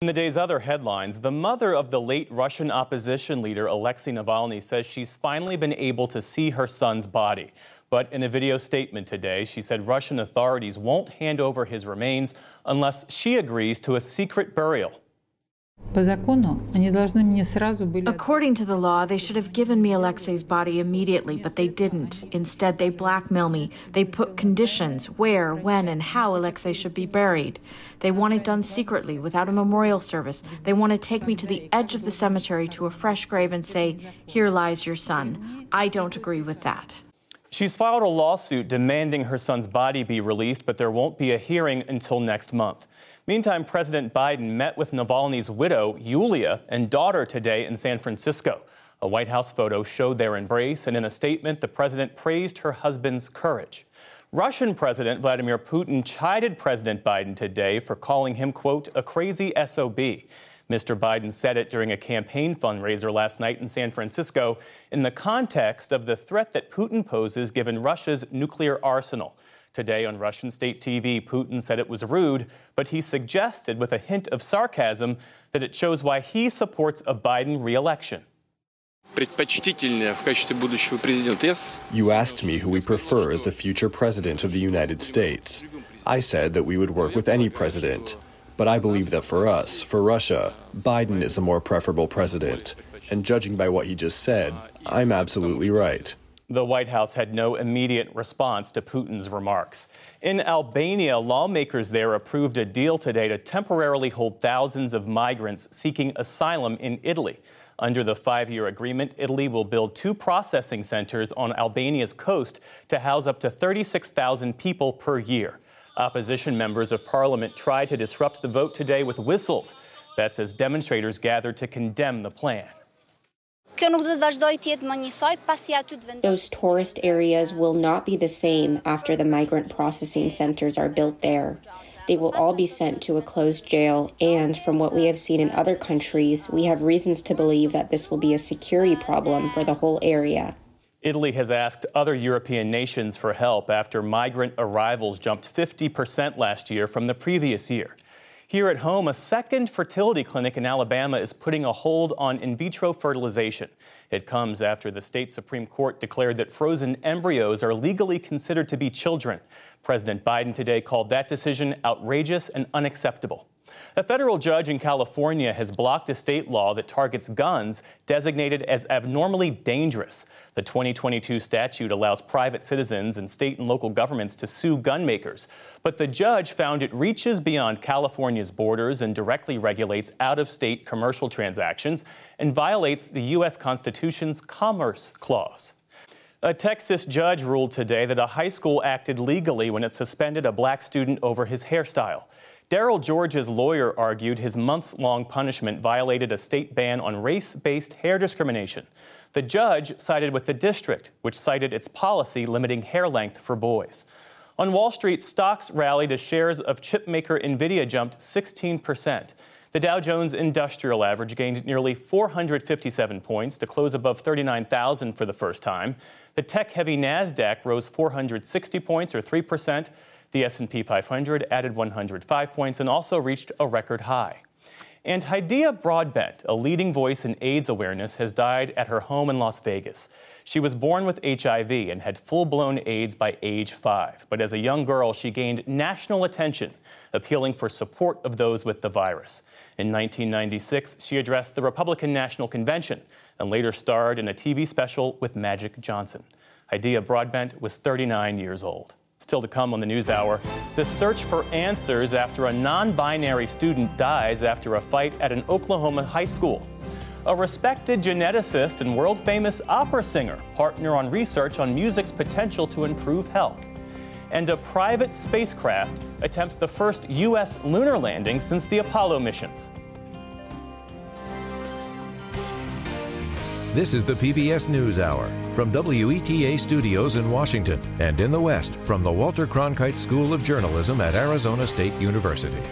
In the day's other headlines, the mother of the late Russian opposition leader Alexei Navalny says she's finally been able to see her son's body. But in a video statement today, she said Russian authorities won't hand over his remains unless she agrees to a secret burial. According to the law, they should have given me Alexei's body immediately, but they didn't. Instead, they blackmail me. They put conditions where, when, and how Alexei should be buried. They want it done secretly, without a memorial service. They want to take me to the edge of the cemetery to a fresh grave and say, Here lies your son. I don't agree with that. She's filed a lawsuit demanding her son's body be released, but there won't be a hearing until next month. Meantime, President Biden met with Navalny's widow, Yulia, and daughter today in San Francisco. A White House photo showed their embrace, and in a statement, the president praised her husband's courage. Russian President Vladimir Putin chided President Biden today for calling him, quote, a crazy SOB. Mr. Biden said it during a campaign fundraiser last night in San Francisco in the context of the threat that Putin poses given Russia's nuclear arsenal. Today on Russian state TV, Putin said it was rude, but he suggested with a hint of sarcasm that it shows why he supports a Biden reelection. You asked me who we prefer as the future president of the United States. I said that we would work with any president. But I believe that for us, for Russia, Biden is a more preferable president. And judging by what he just said, I'm absolutely right. The White House had no immediate response to Putin's remarks. In Albania, lawmakers there approved a deal today to temporarily hold thousands of migrants seeking asylum in Italy. Under the five year agreement, Italy will build two processing centers on Albania's coast to house up to 36,000 people per year. Opposition members of parliament tried to disrupt the vote today with whistles. That's as demonstrators gathered to condemn the plan. Those tourist areas will not be the same after the migrant processing centers are built there. They will all be sent to a closed jail, and from what we have seen in other countries, we have reasons to believe that this will be a security problem for the whole area. Italy has asked other European nations for help after migrant arrivals jumped 50% last year from the previous year. Here at home, a second fertility clinic in Alabama is putting a hold on in vitro fertilization. It comes after the state Supreme Court declared that frozen embryos are legally considered to be children. President Biden today called that decision outrageous and unacceptable. A federal judge in California has blocked a state law that targets guns designated as abnormally dangerous. The 2022 statute allows private citizens and state and local governments to sue gun makers. But the judge found it reaches beyond California's borders and directly regulates out of state commercial transactions and violates the U.S. Constitution's Commerce Clause. A Texas judge ruled today that a high school acted legally when it suspended a black student over his hairstyle. Darryl George's lawyer argued his months long punishment violated a state ban on race based hair discrimination. The judge sided with the district, which cited its policy limiting hair length for boys. On Wall Street, stocks rallied as shares of chipmaker Nvidia jumped 16%. The Dow Jones Industrial Average gained nearly 457 points to close above 39,000 for the first time. The tech-heavy Nasdaq rose 460 points or 3%. The S&P 500 added 105 points and also reached a record high. And Hydeia Broadbent, a leading voice in AIDS awareness, has died at her home in Las Vegas. She was born with HIV and had full blown AIDS by age five. But as a young girl, she gained national attention, appealing for support of those with the virus. In 1996, she addressed the Republican National Convention and later starred in a TV special with Magic Johnson. Hydeia Broadbent was 39 years old. Still to come on the News Hour, the search for answers after a non binary student dies after a fight at an Oklahoma high school. A respected geneticist and world famous opera singer partner on research on music's potential to improve health. And a private spacecraft attempts the first U.S. lunar landing since the Apollo missions. This is the PBS News Hour from WETA Studios in Washington and in the West from the Walter Cronkite School of Journalism at Arizona State University.